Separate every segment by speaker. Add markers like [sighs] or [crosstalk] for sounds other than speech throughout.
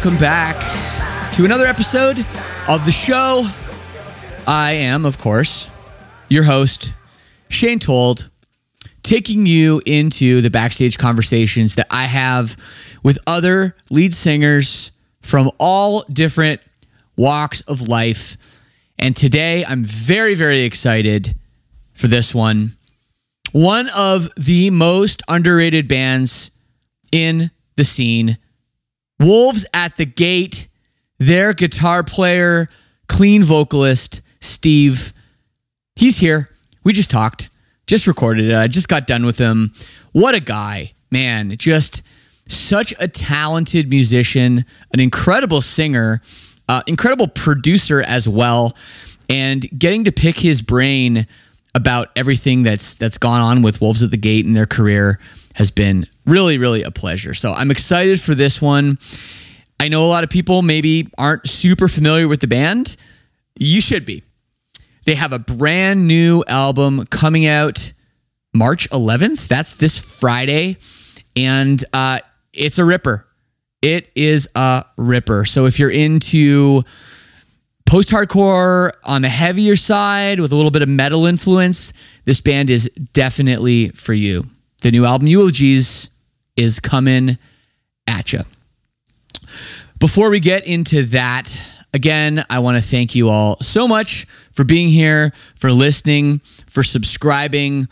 Speaker 1: Welcome back to another episode of the show. I am, of course, your host, Shane Told, taking you into the backstage conversations that I have with other lead singers from all different walks of life. And today I'm very, very excited for this one one of the most underrated bands in the scene. Wolves at the Gate, their guitar player, clean vocalist, Steve. He's here. We just talked, just recorded it. I just got done with him. What a guy, man. Just such a talented musician, an incredible singer, uh, incredible producer as well. And getting to pick his brain about everything that's that's gone on with Wolves at the Gate in their career has been really really a pleasure. So I'm excited for this one. I know a lot of people maybe aren't super familiar with the band. You should be. They have a brand new album coming out March 11th. That's this Friday, and uh, it's a ripper. It is a ripper. So if you're into post hardcore on the heavier side with a little bit of metal influence, this band is definitely for you. The new album Eulogies is coming at you. Before we get into that, again, I want to thank you all so much for being here, for listening, for subscribing.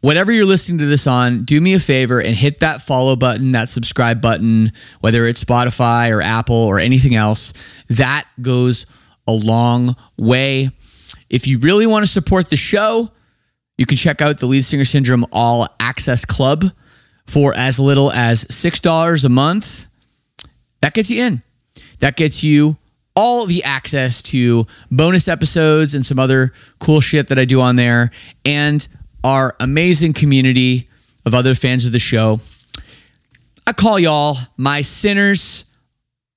Speaker 1: Whatever you're listening to this on, do me a favor and hit that follow button, that subscribe button, whether it's Spotify or Apple or anything else. That goes a long way. If you really want to support the show, you can check out the Lead Singer Syndrome All Access Club for as little as $6 a month. That gets you in. That gets you all the access to bonus episodes and some other cool shit that I do on there and our amazing community of other fans of the show. I call y'all my sinners.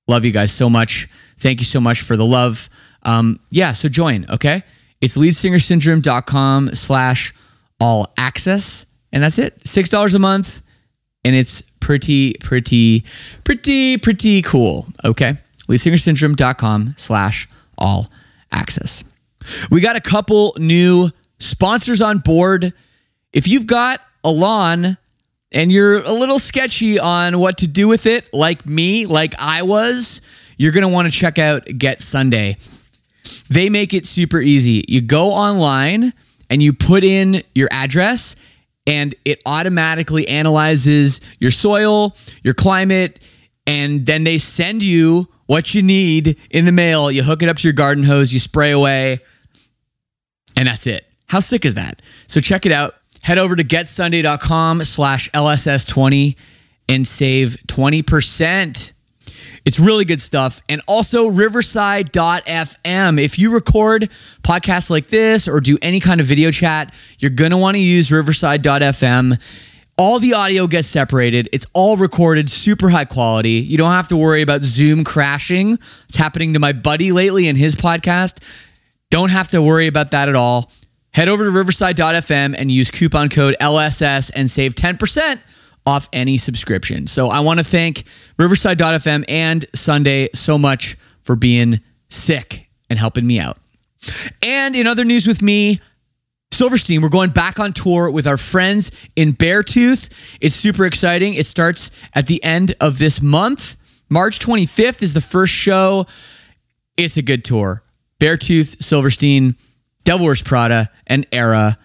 Speaker 1: Love you guys so much. Thank you so much for the love. Um, yeah, so join, okay? It's leadsingersyndrome.com slash all access. And that's it. $6 a month. And it's pretty, pretty, pretty, pretty cool, okay? leadsingersyndrome.com slash all access. We got a couple new sponsors on board. If you've got a lawn and you're a little sketchy on what to do with it, like me, like I was, you're going to want to check out Get Sunday. They make it super easy. You go online and you put in your address, and it automatically analyzes your soil, your climate, and then they send you what you need in the mail. You hook it up to your garden hose, you spray away, and that's it. How sick is that? So check it out. Head over to getsunday.com slash LSS20 and save 20%. It's really good stuff. And also riverside.fm. If you record podcasts like this or do any kind of video chat, you're going to want to use riverside.fm. All the audio gets separated. It's all recorded, super high quality. You don't have to worry about Zoom crashing. It's happening to my buddy lately in his podcast. Don't have to worry about that at all. Head over to riverside.fm and use coupon code LSS and save 10% off any subscription. So I want to thank Riverside.fm and Sunday so much for being sick and helping me out. And in other news with me, Silverstein, we're going back on tour with our friends in Beartooth. It's super exciting. It starts at the end of this month. March 25th is the first show. It's a good tour. Beartooth, Silverstein, Devil Wears Prada, and Era.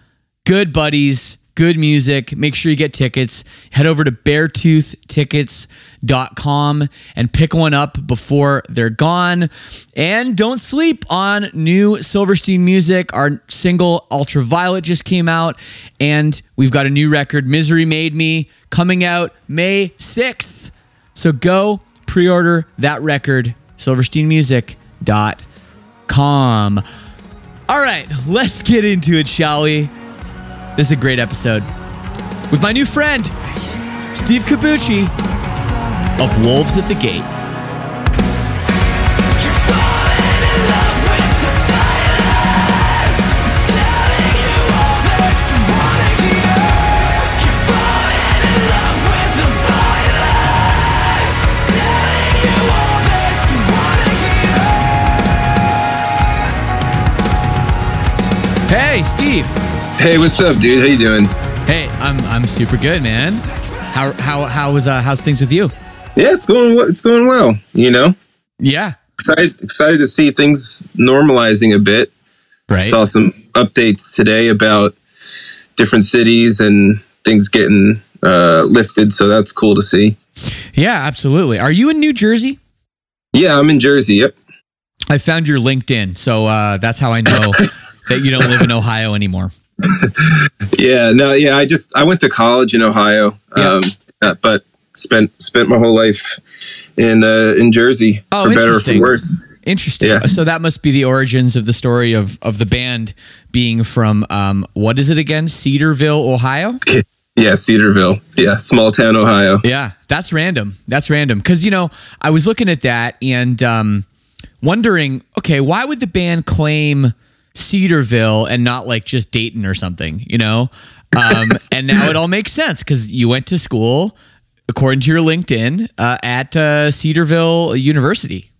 Speaker 1: Good buddies good music. Make sure you get tickets. Head over to beartoothtickets.com and pick one up before they're gone. And don't sleep on new Silverstein music. Our single Ultraviolet just came out, and we've got a new record, Misery Made Me, coming out May 6th. So go pre order that record, silversteinmusic.com. All right, let's get into it, shall we? This is a great episode with my new friend, Steve Cobucci of Wolves at the Gate. Hey, Steve.
Speaker 2: Hey, what's up, dude? How you doing?
Speaker 1: Hey, I'm I'm super good, man. How how how was uh, how's things with you?
Speaker 2: Yeah, it's going it's going well. You know,
Speaker 1: Yeah,
Speaker 2: excited excited to see things normalizing a bit.
Speaker 1: right.
Speaker 2: Saw some updates today about different cities and things getting uh, lifted, so that's cool to see.
Speaker 1: yeah, absolutely. Are you in New Jersey?
Speaker 2: Yeah, I'm in Jersey. Yep.
Speaker 1: I found your LinkedIn, so uh, that's how I know [laughs] that you don't live in Ohio anymore. [laughs]
Speaker 2: Yeah. No. Yeah. I just I went to college in Ohio,
Speaker 1: Yeah.
Speaker 2: um, uh, but spent spent my whole life in uh, in Jersey
Speaker 1: Oh,
Speaker 2: for better or for
Speaker 1: interesting.
Speaker 2: worse.
Speaker 1: Interesting.
Speaker 2: Yeah.
Speaker 1: So that must be the origins of the story of of the band being from um, what is it again? Cedarville, Ohio.
Speaker 2: Yeah, Cedarville. Yeah, small town Ohio.
Speaker 1: Yeah, that's random. That's random because you know I was looking at that and um, wondering, okay, why would the band claim Cedarville and not like just Dayton or something? You know, um, [laughs] and now it all makes sense because you went to school, according to your LinkedIn, uh, at uh, Cedarville University.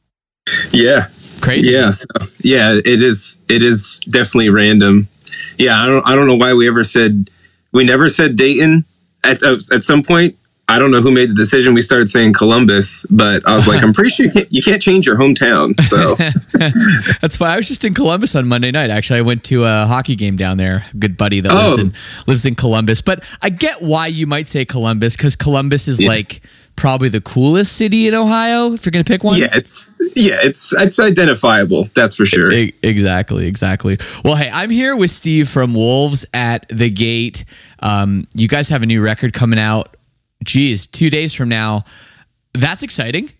Speaker 2: Yeah.
Speaker 1: Crazy.
Speaker 2: Yeah, so, yeah, it is. It is definitely random. Yeah, I don't. I don't know why we ever said we never said Dayton at at some point. I don't know who made the decision. We started saying Columbus, but I was like, I'm pretty sure you can't, you can't change your hometown. So [laughs]
Speaker 1: That's fine. I was just in Columbus on Monday night. Actually, I went to a hockey game down there. A good buddy that lives
Speaker 2: Oh.
Speaker 1: in lives in Columbus. But I get why you might say Columbus because Columbus is
Speaker 2: Yeah.
Speaker 1: like probably the coolest city in Ohio. If you're gonna pick one,
Speaker 2: yeah, it's yeah, it's it's identifiable. That's for sure.
Speaker 1: Exactly, exactly. Well, hey, I'm here with Steve from Wolves at the Gate. Um, you guys have a new record coming out. Geez, two days from now. That's exciting.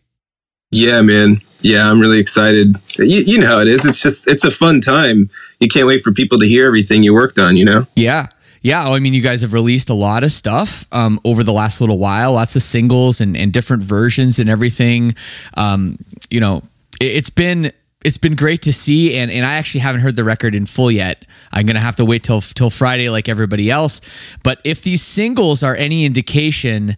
Speaker 2: Yeah, man. Yeah, I'm really excited. You, you know how it is. It's just it's a fun time. You can't wait for people to hear everything you worked on. You know.
Speaker 1: Yeah. Yeah. Oh, I mean, you guys have released a lot of stuff um, over the last little while, lots of singles and, and different versions and everything. Um, you know, it, it's been it's been great to see and, and I actually haven't heard the record in full yet. I'm gonna have to wait till till Friday like everybody else. But if these singles are any indication,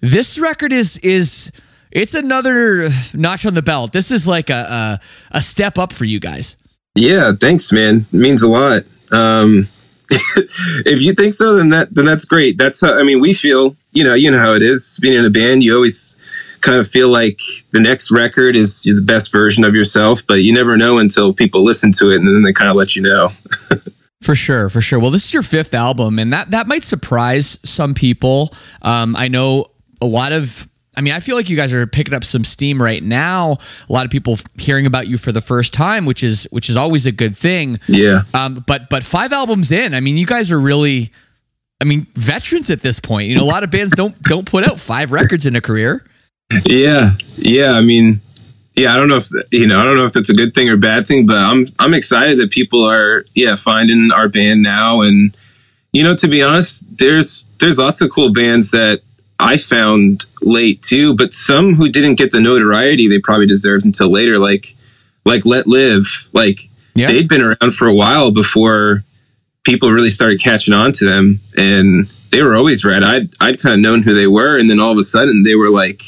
Speaker 1: this record is is it's another notch on the belt. This is like a a, a step up for you guys.
Speaker 2: Yeah, thanks, man. It means a lot. Um, [laughs] if you think so, then that then that's great. That's how I mean we feel. You know, you know how it is being in a band. You always kind of feel like the next record is the best version of yourself, but you never know until people listen to it and then they kind of let you know. [laughs]
Speaker 1: For sure, for sure. Well, this is your fifth album, and that that might surprise some people. Um, I know a lot of. I mean, I feel like you guys are picking up some steam right now. A lot of people hearing about you for the first time, which is which is always a good thing.
Speaker 2: Yeah.
Speaker 1: Um, but but five albums in, I mean, you guys are really, I mean, veterans at this point. You know, a lot of bands don't don't put out five records in a career.
Speaker 2: Yeah, yeah. I mean, yeah. I don't know if you know. I don't know if that's a good thing or bad thing, but I'm I'm excited that people are yeah finding our band now, and you know, to be honest, there's there's lots of cool bands that I found late too, but some who didn't get the notoriety they probably deserved until later, like like Let Live, like
Speaker 1: Yeah.
Speaker 2: they'd been around for a while before people really started catching on to them, and they were always red. I'd I'd kind of known who they were, and then all of a sudden they were like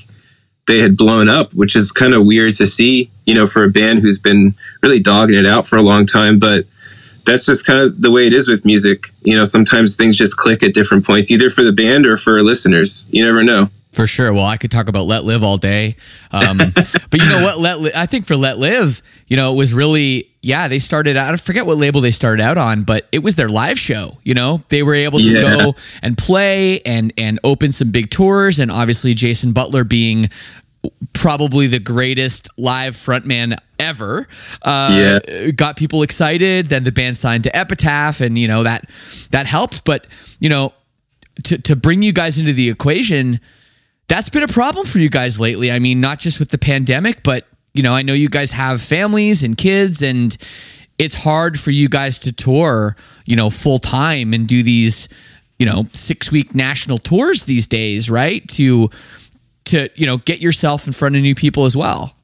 Speaker 2: they had blown up, which is kind of weird to see, you know, for a band who's been really dogging it out for a long time. But that's just kind of the way it is with music. You know, sometimes things just click at different points, either for the band or for listeners. You never know.
Speaker 1: For sure. Well, I could talk about Let Live all day. Um, [laughs] but you know what? Let Li- I think for Let Live, you know, it was really yeah. They started out. I forget what label they started out on, but it was their live show. You know, they were able to
Speaker 2: Yeah.
Speaker 1: go and play and and open some big tours, and obviously Jason Butler being probably the greatest live frontman ever. Uh, got people excited. Then the band signed to Epitaph, and you know that that helped. But you know, to to bring you guys into the equation, that's been a problem for you guys lately. I mean, not just with the pandemic, but you know, I know you guys have families and kids, and it's hard for you guys to tour, you know, full time and do these, you know, six week national tours these days, right? To to you know get yourself in front of new people as well.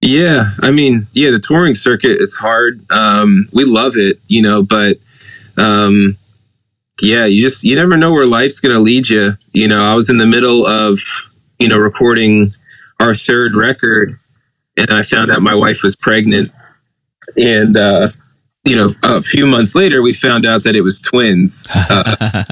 Speaker 2: Yeah, I mean, yeah, the touring circuit is hard. Um, we love it, you know, but um, yeah, you just you never know where life's going to lead you. You know, I was in the middle of you know recording our third record, and I found out my wife was pregnant, and uh, you know, a few months later, we found out that it was twins, [laughs] uh,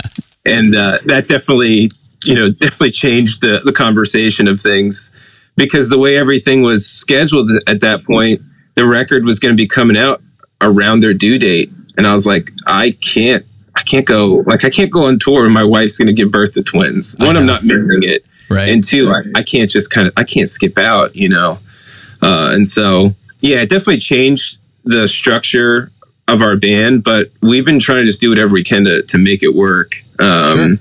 Speaker 2: and uh, that definitely you know definitely changed the the conversation of things. Because the way everything was scheduled at that point, the record was going to be coming out around their due date, and I was like, I can't, I can't go, like, I can't go on tour, and my wife's going to give birth to twins. One, I'm not missing it,
Speaker 1: Right.
Speaker 2: and two, I, I can't just kind of, I can't skip out, you know, uh, and so yeah, it definitely changed the structure of our band, but we've been trying to just do whatever we can to to make it work. Um,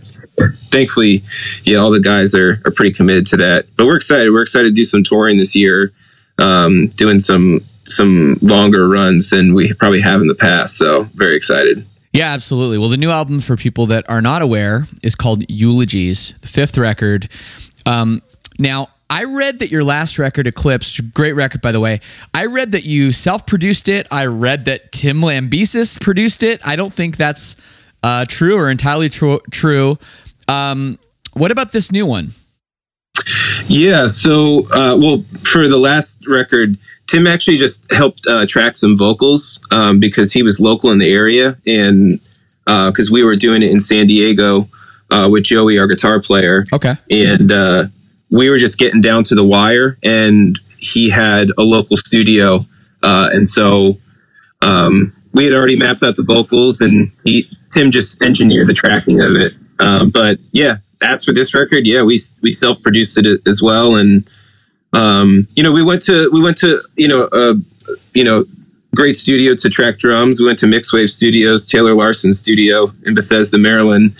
Speaker 2: Thankfully, yeah, all the guys are are pretty committed to that. But we're excited. We're excited to do some touring this year, um, doing some some longer runs than we probably have in the past. So very excited.
Speaker 1: Yeah, absolutely. Well, the new album for people that are not aware is called Eulogies, the fifth record. Um, now, I read that your last record, Eclipse, great record by the way. I read that you self-produced it. I read that Tim Lambesis produced it. I don't think that's uh, true or entirely tru- true. Um, what about this new one?
Speaker 2: Yeah. So, uh, well, for the last record, Tim actually just helped uh, track some vocals um, because he was local in the area, and because we were doing it in San Diego uh, with Joey, our guitar player,
Speaker 1: Okay.
Speaker 2: and uh, we were just getting down to the wire. And he had a local studio, uh, and so um, we had already mapped out the vocals, and he, Tim just engineered the tracking of it. Uh, but yeah, as for this record, yeah, we we self produced it as well, and um, you know, we went to we went to you know a you know great studio to track drums. We went to Mixwave Studios, Taylor Larson Studio in Bethesda, Maryland,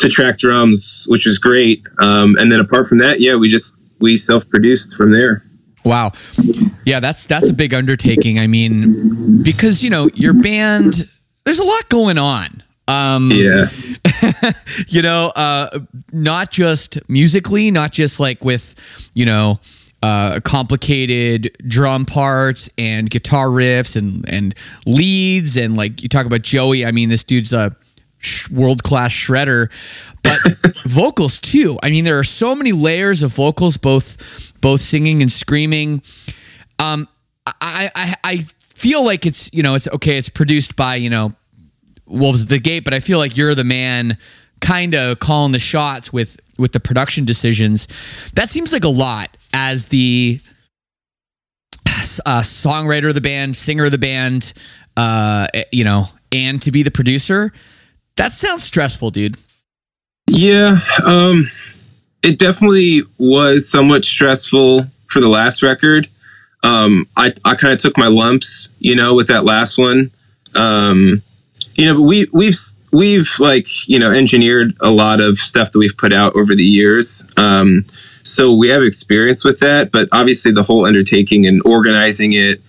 Speaker 2: to track drums, which was great. Um, and then apart from that, yeah, we just we self produced from there.
Speaker 1: Wow. Yeah, that's that's a big undertaking. I mean, because you know, your band there's a lot going on. Um
Speaker 2: Yeah, [laughs]
Speaker 1: you know, uh not just musically, not just like with, you know, uh complicated drum parts and guitar riffs and and leads and like you talk about Joey, I mean, this dude's a world class shredder, but [laughs] vocals too. I mean, there are so many layers of vocals, both both singing and screaming. Um, I I I feel like it's you know it's okay. It's produced by you know Wolves at the Gate, but I feel like you're the man kind of calling the shots with with the production decisions. That seems like a lot as the uh, songwriter of the band, singer of the band, uh, you know, and to be the producer. That sounds stressful, dude.
Speaker 2: Yeah, um, it definitely was somewhat stressful for the last record. Um, I I kind of took my lumps, you know, with that last one. Um, you know, but we we've we've like you know engineered a lot of stuff that we've put out over the years. Um, so we have experience with that, but obviously the whole undertaking and organizing it,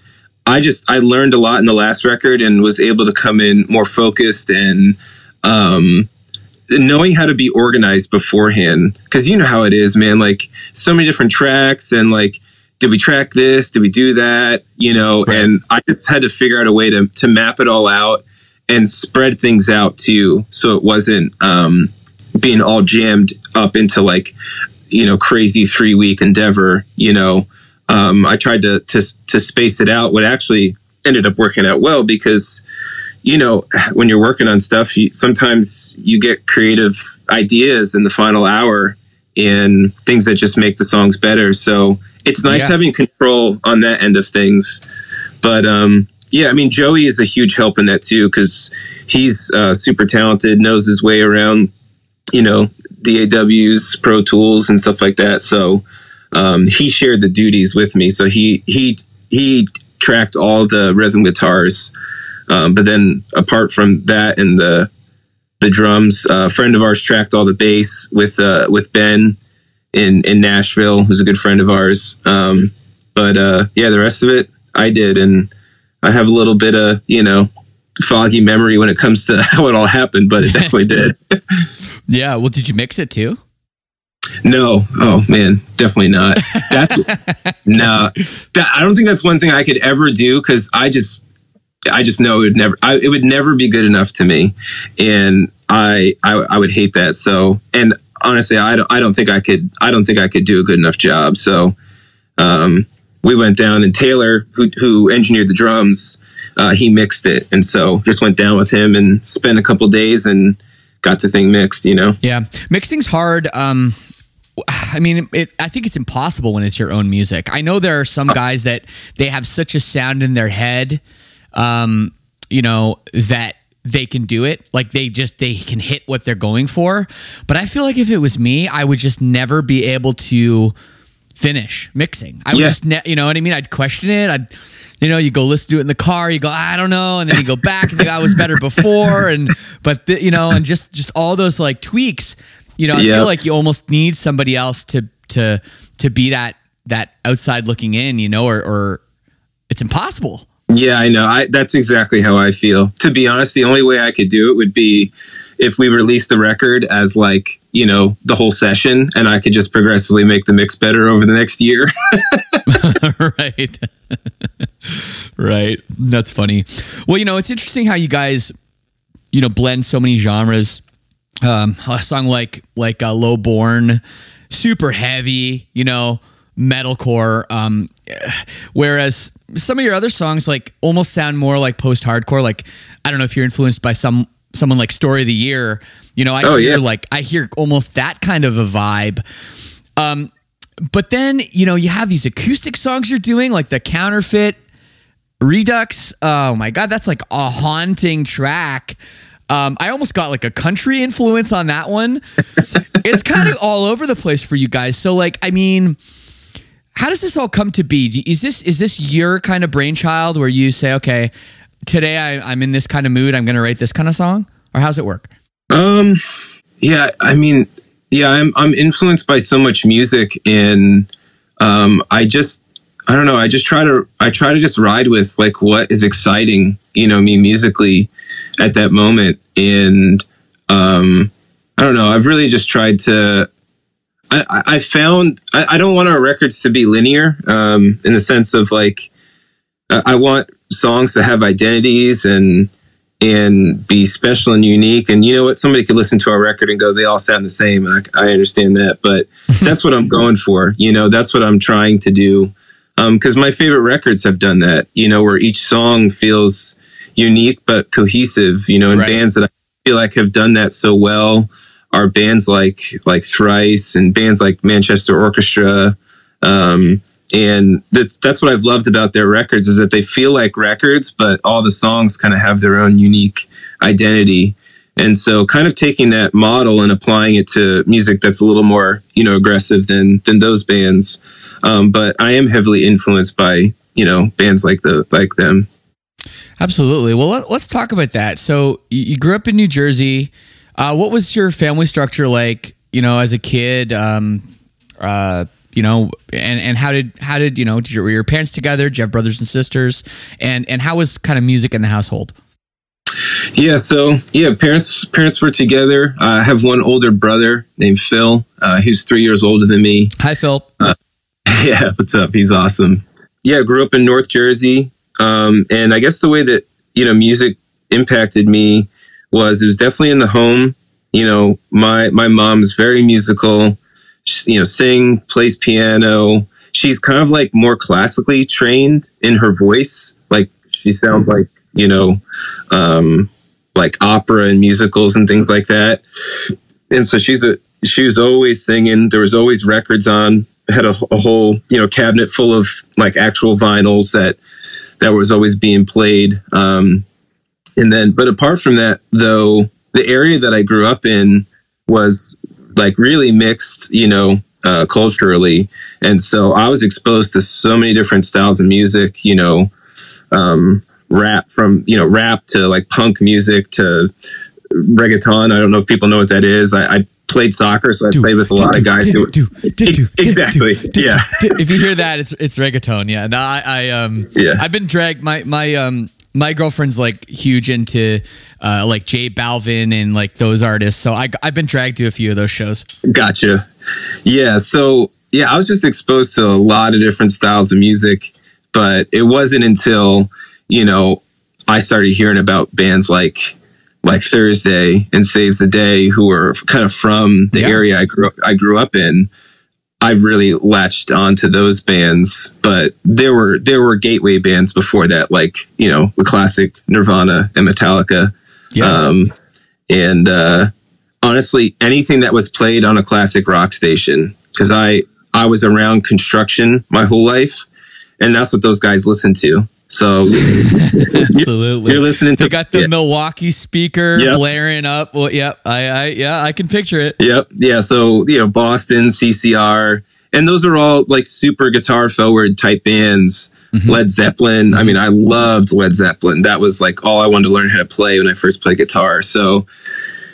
Speaker 2: I just I learned a lot in the last record and was able to come in more focused and um, knowing how to be organized beforehand. Because you know how it is, man. Like so many different tracks and like did we track this? Did we do that? You know, right. and I just had to figure out a way to to map it all out and spread things out too, so it wasn't um, being all jammed up into like you know crazy three week endeavor. You know, um, I tried to to to space it out. What actually ended up working out well because you know when you're working on stuff, you, sometimes you get creative ideas in the final hour in things that just make the songs better. So it's nice yeah. having control on that end of things. But um, yeah, I mean, Joey is a huge help in that too because he's uh, super talented, knows his way around, you know, DAWs, Pro Tools, and stuff like that. So um, he shared the duties with me. So he he he tracked all the rhythm guitars. Um, but then apart from that and the the drums, uh, a friend of ours tracked all the bass with uh, with Ben in in Nashville, who's a good friend of ours. Um, but uh, yeah, the rest of it I did, and I have a little bit of you know foggy memory when it comes to [laughs] how it all happened, but it definitely did. [laughs]
Speaker 1: yeah. Well, did you mix it too?
Speaker 2: No. Oh man, definitely not. That's [laughs] no. That, I don't think that's one thing I could ever do because I just, I just know it would never, I, it would never be good enough to me, and I, I, I would hate that. So, and honestly, I don't, I don't think I could, I don't think I could do a good enough job. So, um, we went down and Taylor, who, who engineered the drums, uh, he mixed it. And so just went down with him and spent a couple days and got the thing mixed, you know?
Speaker 1: Yeah. Mixing's hard. Um, I mean, it, I think it's impossible when it's your own music. I know there are some guys that they have such a sound in their head, um, you know, that they can do it. Like they just they can hit what they're going for. But I feel like if it was me, I would just never be able to finish mixing. I would yeah. just ne- you know what I mean? I'd question it. I'd you know, you go listen to it in the car, you go, I don't know, and then you go back and think I was better before and but the, you know, and just just all those like tweaks, you know, I yep. feel like you almost need somebody else to to to be that that outside looking in, you know, or or it's impossible.
Speaker 2: Yeah, I know. I, that's exactly how I feel. To be honest, the only way I could do it would be if we released the record as like, you know, the whole session and I could just progressively make the mix better over the next year. [laughs]
Speaker 1: right. right. That's funny. Well, you know, it's interesting how you guys, you know, blend so many genres. Um, a song like like uh, Low Born, super heavy, you know, metalcore. Um, [sighs] whereas some of your other songs like almost sound more like post hardcore. Like I don't know if you're influenced by some someone like Story of the Year. You know, I oh, hear yeah. like I hear almost that kind of a vibe. Um, but then you know you have these acoustic songs you're doing like the counterfeit redux oh my god that's like a haunting track um, i almost got like a country influence on that one [laughs] it's kind of all over the place for you guys so like i mean how does this all come to be is this is this your kind of brainchild where you say okay today I, i'm in this kind of mood i'm gonna write this kind of song or how's it work
Speaker 2: um yeah i mean yeah, I'm I'm influenced by so much music, and um, I just I don't know. I just try to I try to just ride with like what is exciting, you know, me musically at that moment, and um, I don't know. I've really just tried to. I, I found I, I don't want our records to be linear um, in the sense of like I want songs to have identities and and be special and unique. And you know what? Somebody could listen to our record and go, they all sound the same. And I, I understand that, but [laughs] that's what I'm going for. You know, that's what I'm trying to do. Um, cause my favorite records have done that, you know, where each song feels unique but cohesive. You know, and
Speaker 1: Right.
Speaker 2: bands that I feel like have done that so well are bands like like Thrice and bands like Manchester Orchestra. Um, and that's that's what I've loved about their records is that they feel like records, but all the songs kind of have their own unique identity. And so, kind of taking that model and applying it to music that's a little more, you know, aggressive than than those bands. Um, but I am heavily influenced by, you know, bands like the like them.
Speaker 1: Absolutely. Well, let, us talk about that. So you, you grew up in New Jersey. Uh, what was your family structure like? You know, as a kid, um, uh, you know, and and how did how did you know? Did your, were your parents together? Did you have brothers and sisters? And and how was kind of music in the household?
Speaker 2: Yeah, so yeah, parents parents were together. Uh, I have one older brother named Phil. Uh, he's three years older than me.
Speaker 1: Hi, Phil. [laughs]
Speaker 2: Yeah, what's up? He's awesome. Yeah, grew up in North Jersey. Um, and I guess the way that, you know, music impacted me was it was definitely in the home. You know, my my mom's very musical. You know, sing, plays piano. She's kind of like more classically trained in her voice. Like she sounds like, you know, um, like opera and musicals and things like that. And so she's a she was always singing. There was always records on. Had a, a whole you know cabinet full of like actual vinyls that that was always being played. Um, and then, but apart from that, though, the area that I grew up in was like really mixed, you know, uh, culturally. And so I was exposed to so many different styles of music, you know, um, rap from, you know, rap to like punk music to reggaeton. I don't know if people know what that is. I, I played soccer, so I played with a lot of guys who. Ex- exactly. Yeah.
Speaker 1: if you hear that, it's it's reggaeton. Yeah. No, I, I um
Speaker 2: Yeah.
Speaker 1: I've been dragged. My my um my girlfriend's like huge into uh like J Balvin and like those artists. So I I've been dragged to a few of those shows.
Speaker 2: Gotcha. Yeah. So, yeah, I was just exposed to a lot of different styles of music, but it wasn't until, you know, I started hearing about bands like, like Thursday and Saves the Day, who were kind of from the
Speaker 1: Yeah.
Speaker 2: area I grew I grew up in. I really latched onto those bands, but there were there were gateway bands before that, like you know the classic Nirvana and Metallica. Um, and uh, honestly, anything that was played on a classic rock station, because I I was around construction my whole life, and that's what those guys listened to. So [laughs]
Speaker 1: Absolutely.
Speaker 2: you're listening to
Speaker 1: They got the
Speaker 2: yeah.
Speaker 1: Milwaukee speaker
Speaker 2: Yep.
Speaker 1: blaring up. Well, yep. I, I, yeah, I can picture it.
Speaker 2: Yep. Yeah. So, you know, Boston, CCR, and those are all like super guitar forward type bands. Mm-hmm. Led Zeppelin. I mean, I loved Led Zeppelin. That was like all I wanted to learn how to play when I first played guitar. So,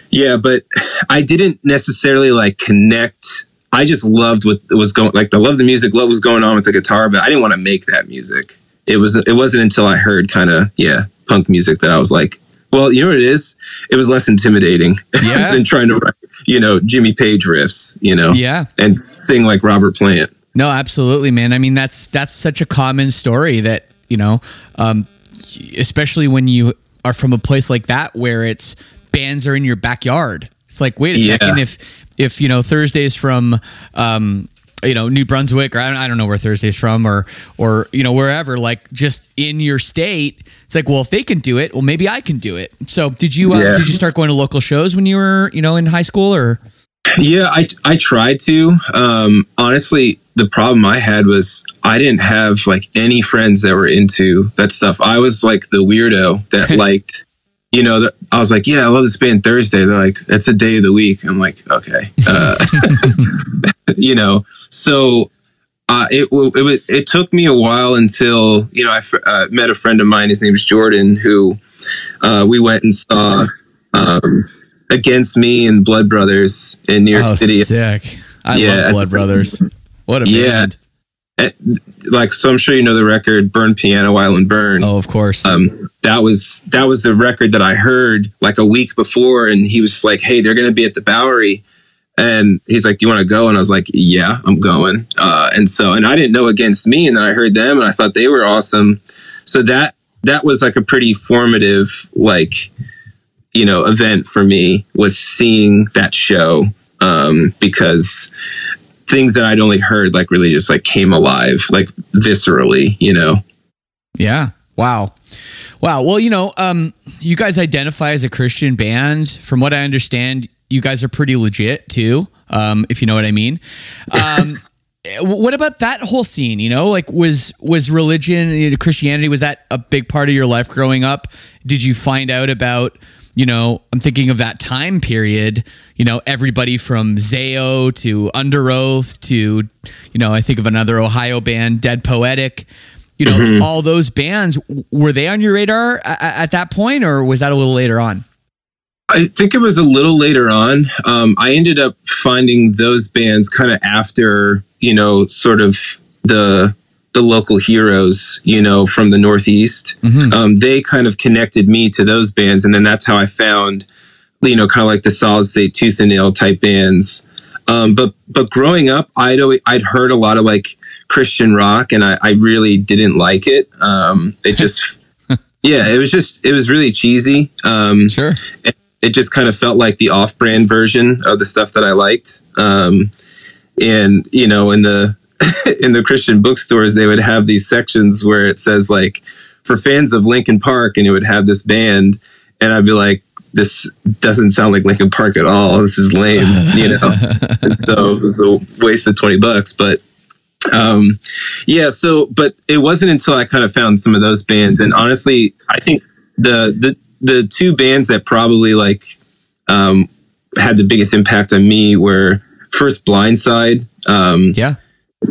Speaker 2: yeah, but I didn't necessarily like connect. I just loved what was going like I loved the music, what was going on with the guitar, but I didn't want to make that music. It was it wasn't until I heard kind of yeah punk music that I was like, well, you know what it is? It was less intimidating [laughs]
Speaker 1: Yeah.
Speaker 2: than trying to write you know Jimmy Page riffs, you know,
Speaker 1: Yeah.
Speaker 2: and sing like Robert Plant.
Speaker 1: No, absolutely, man. I mean, that's that's such a common story that you know, um, especially when you are from a place like that where it's bands are in your backyard. It's like, wait a
Speaker 2: Yeah.
Speaker 1: second, if if you know Thursday's from um, you know New Brunswick or I don't, I don't know where Thursday's from or or you know wherever, like just in your state, it's like, well, if they can do it, well, maybe I can do it. So, did you uh,
Speaker 2: Yeah.
Speaker 1: did you start going to local shows when you were you know in high school or?
Speaker 2: Yeah, I I tried to. Um, honestly, the problem I had was I didn't have like any friends that were into that stuff. I was like the weirdo that [laughs] liked, you know, that I was like, yeah, I love this band Thursday. They're like, that's a day of the week. I'm like, okay, uh, [laughs] you know. So uh, it it it took me a while until you know I uh, met a friend of mine. His name is Jordan, who uh, we went and saw. Um, Against Me and Blood Brothers in New York
Speaker 1: oh,
Speaker 2: City.
Speaker 1: sick! I
Speaker 2: Yeah,
Speaker 1: love Blood Brothers. What a
Speaker 2: Yeah.
Speaker 1: band!
Speaker 2: Eh, like so i'm sure you know the record burn piano island burn.
Speaker 1: Oh, of course.
Speaker 2: um that was that was the record that i heard like a week before and he was like hey they're gonna be at the bowery. And he's like do you want to go? And i was like yeah i'm going. Uh and so and i didn't know against me and then i heard them and i thought they were awesome. So that that was like a pretty formative like you know event for me was seeing that show um because things that I'd only heard like really just like came alive, like viscerally, you know.
Speaker 1: Yeah. Wow. Wow. Well, you know, um, you guys identify as a Christian band. From what I understand, you guys are pretty legit too, um, if you know what I mean. Um, [laughs] what about that whole scene? You know, like was was religion, Christianity, was that a big part of your life growing up? Did you find out about? You know, I'm thinking of that time period. You know, everybody from Zao to Underoath to, you know, I think of another Ohio band, Dead Poetic you know, mm-hmm. all those bands, were they on your radar at, at, that point or was that a little later on?
Speaker 2: I think it was a little later on. Um, I ended up finding those bands kind of after, you know, sort of the the local heroes, you know, from the Northeast. Mm-hmm. Um, they kind of connected me to those bands, and then that's how I found, you know, kind of like the Solid State Tooth and Nail type bands. Um, but but growing up, I'd always, I'd heard a lot of like Christian rock, and I, I really didn't like it. Um, it [laughs] just, yeah, it was just, it was really cheesy. Um,
Speaker 1: sure.
Speaker 2: It just kind of felt like the off-brand version of the stuff that I liked. Um, and you know, in the [laughs] in the Christian bookstores, they would have these sections where it says like for fans of Linkin Park, and it would have this band, and I'd be like, this doesn't sound like Linkin Park at all. This is lame, you [laughs] know. and so it was a waste of twenty bucks, but um, yeah. So, but it wasn't until I kind of found some of those bands, and honestly, I think the the the two bands that probably like um, had the biggest impact on me were first Blindside. Um,
Speaker 1: yeah.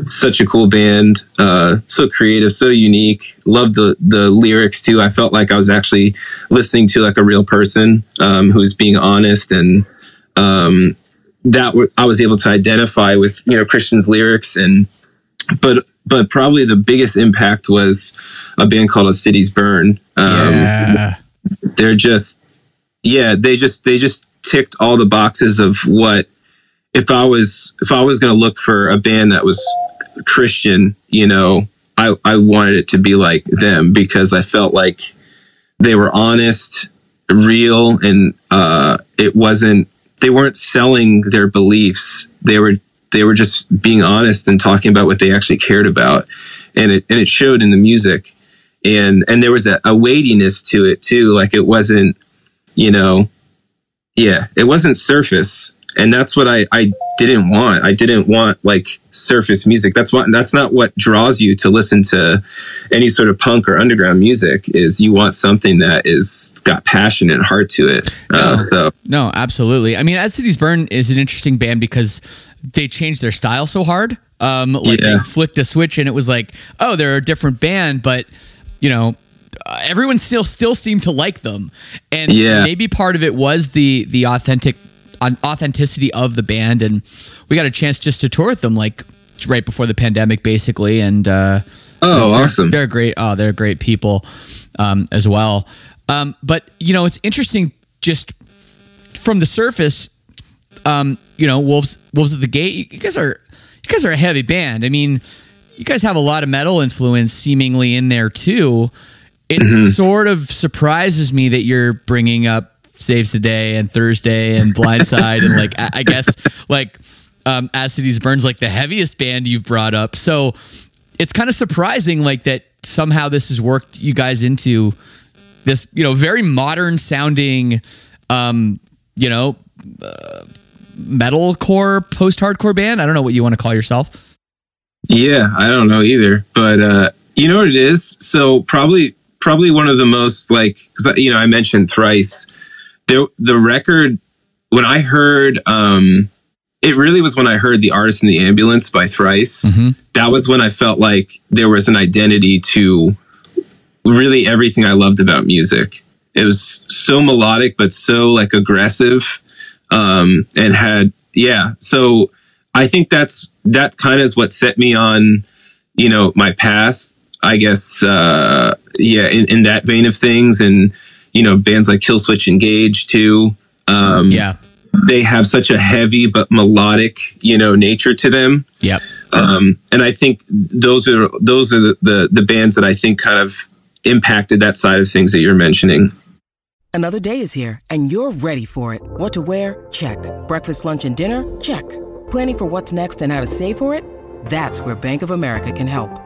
Speaker 2: Such a cool band, uh, so creative, so unique. Loved the the lyrics too. I felt like I was actually listening to like a real person um, who's being honest, and um, that w- I was able to identify with you know Christian's lyrics and but but probably the biggest impact was a band called As Cities Burn.
Speaker 1: Um, yeah.
Speaker 2: They're just, yeah, they just they just ticked all the boxes of what if I was if I was going to look for a band that was Christian, you know, I I wanted it to be like them because I felt like they were honest, real, and uh, it wasn't they weren't selling their beliefs. They were they were just being honest and talking about what they actually cared about, and it and it showed in the music, and and there was a, a weightiness to it too. Like it wasn't, you know, yeah, it wasn't surface, and that's what I I didn't want. I didn't want like surface music. That's what that's not what draws you to listen to any sort of punk or underground music. Is you want something that is got passion and heart to it. Uh, so
Speaker 1: no, absolutely. I mean, As Cities Burn is an interesting band because they changed their style so hard. Um, like yeah. they flicked a switch and it was like, oh, they're a different band, but you know, uh, everyone still still seemed to like them, and yeah. maybe part of it was the the authentic authenticity of the band, and we got a chance just to tour with them like right before the pandemic, basically, and uh,
Speaker 2: oh,
Speaker 1: they're,
Speaker 2: awesome!
Speaker 1: They're great. Oh, they're great people um, as well. Um, but you know, it's interesting just from the surface um, you know, Wolves Wolves at the Gate. You guys are you guys are a heavy band. I mean, you guys have a lot of metal influence seemingly in there too. It mm-hmm. sort of surprises me that you're bringing up Saves the Day and Thursday and Blindside and like I, I guess like um, As Cities Burns like the heaviest band you've brought up. So it's kind of surprising like that somehow this has worked you guys into this you know very modern sounding um you know uh, metalcore post hardcore band. I don't know what you want to call yourself.
Speaker 2: Yeah, I don't know either, but uh, you know what it is. So probably probably one of the most like you know I mentioned thrice. The the record when I heard um, it really was when I heard the artist in the ambulance by Thrice. Mm-hmm. That was when I felt like there was an identity to really everything I loved about music. It was so melodic, but so like aggressive um, and had yeah. So I think that's that kind of is what set me on, you know, my path. I guess uh, yeah, in, in that vein of things, and you know, bands like Killswitch Engage too.
Speaker 1: Um, yeah,
Speaker 2: they have such a heavy but melodic, you know, nature to them.
Speaker 1: Yep.
Speaker 2: Um, and I think those are those are the, the the bands that I think kind of impacted that side of things that you're mentioning.
Speaker 3: Another day is here, and you're ready for it. What to wear? Check. Breakfast, lunch, and dinner? Check. Planning for what's next and how to save for it? That's where Bank of America can help.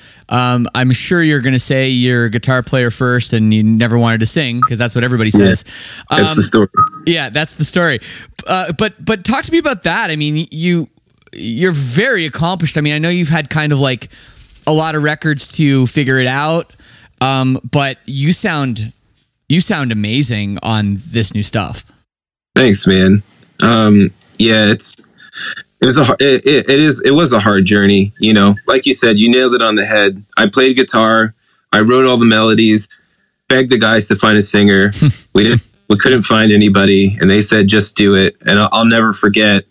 Speaker 1: Um, I'm sure you're going to say you're a guitar player first and you never wanted to sing because that's what everybody says.
Speaker 2: That's
Speaker 1: Um,
Speaker 2: the story.
Speaker 1: Yeah, that's the story. Uh, but but talk to me about that. I mean, you you're very accomplished. I mean, I know you've had kind of like a lot of records to figure it out, um, but you sound you sound amazing on this new stuff.
Speaker 2: Thanks, man. Um, yeah, it's it was a it, it, it is it was a hard journey. You know, like you said, you nailed it on the head. I played guitar. I wrote all the melodies. Begged the guys to find a singer. [laughs] we didn't. We couldn't find anybody, and they said just do it. And I'll, I'll never forget.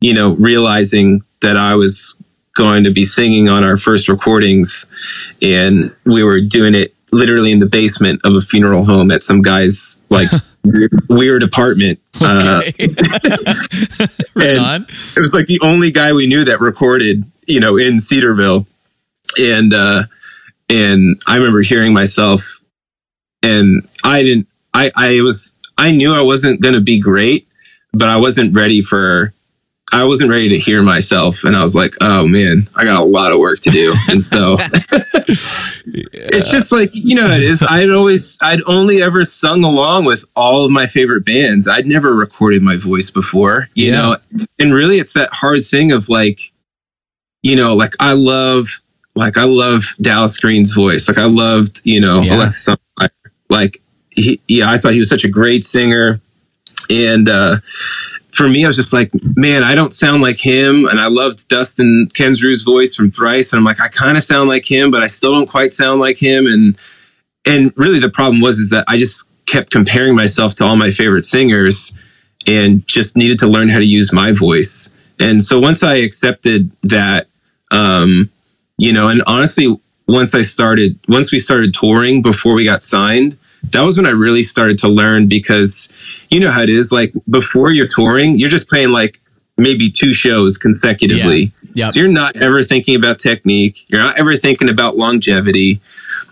Speaker 2: You know, realizing that I was going to be singing on our first recordings, and we were doing it literally in the basement of a funeral home at some guy's like [laughs] weird apartment. Uh, [laughs] [laughs]
Speaker 1: right
Speaker 2: and-
Speaker 1: on.
Speaker 2: it was like the only guy we knew that recorded, you know, in Cedarville. And uh and I remember hearing myself and I didn't I I was I knew I wasn't going to be great, but I wasn't ready for I wasn't ready to hear myself and I was like, "Oh man, I got a lot of work to do." And so [laughs] [laughs] it's just like, you know, it is I'd always I'd only ever sung along with all of my favorite bands. I'd never recorded my voice before, you
Speaker 1: Yeah.
Speaker 2: know. And really it's that hard thing of like you know, like I love like I love Dallas Green's voice. Like I loved, you know,
Speaker 1: Yeah.
Speaker 2: Like he, yeah, I thought he was such a great singer. And uh for me, I was just like, man, I don't sound like him. And I loved Dustin Kensrue's voice from Thrice. And I'm like, I kind of sound like him, but I still don't quite sound like him. And and really the problem was is that I just kept comparing myself to all my favorite singers and just needed to learn how to use my voice. And so once I accepted that, um, you know, and honestly, once I started, once we started touring before we got signed, that was when I really started to learn because you know how it is. Like before you're touring, you're just playing like maybe two shows consecutively.
Speaker 1: Yeah. Yep.
Speaker 2: So you're not ever thinking about technique. You're not ever thinking about longevity.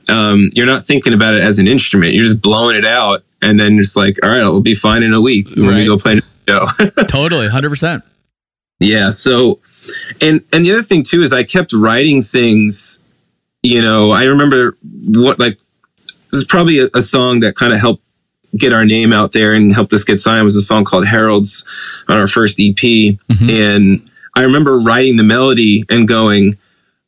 Speaker 2: Um, you're not thinking about it as an instrument. You're just blowing it out, and then just like, all right, it'll be fine in a week when
Speaker 1: Right.
Speaker 2: we go play a show. [laughs]
Speaker 1: totally, hundred percent.
Speaker 2: Yeah. So, and and the other thing too is I kept writing things. You know, I remember what like this is probably a, a song that kind of helped get our name out there and helped us get signed was a song called Heralds on our first EP. Mm-hmm. And I remember writing the melody and going,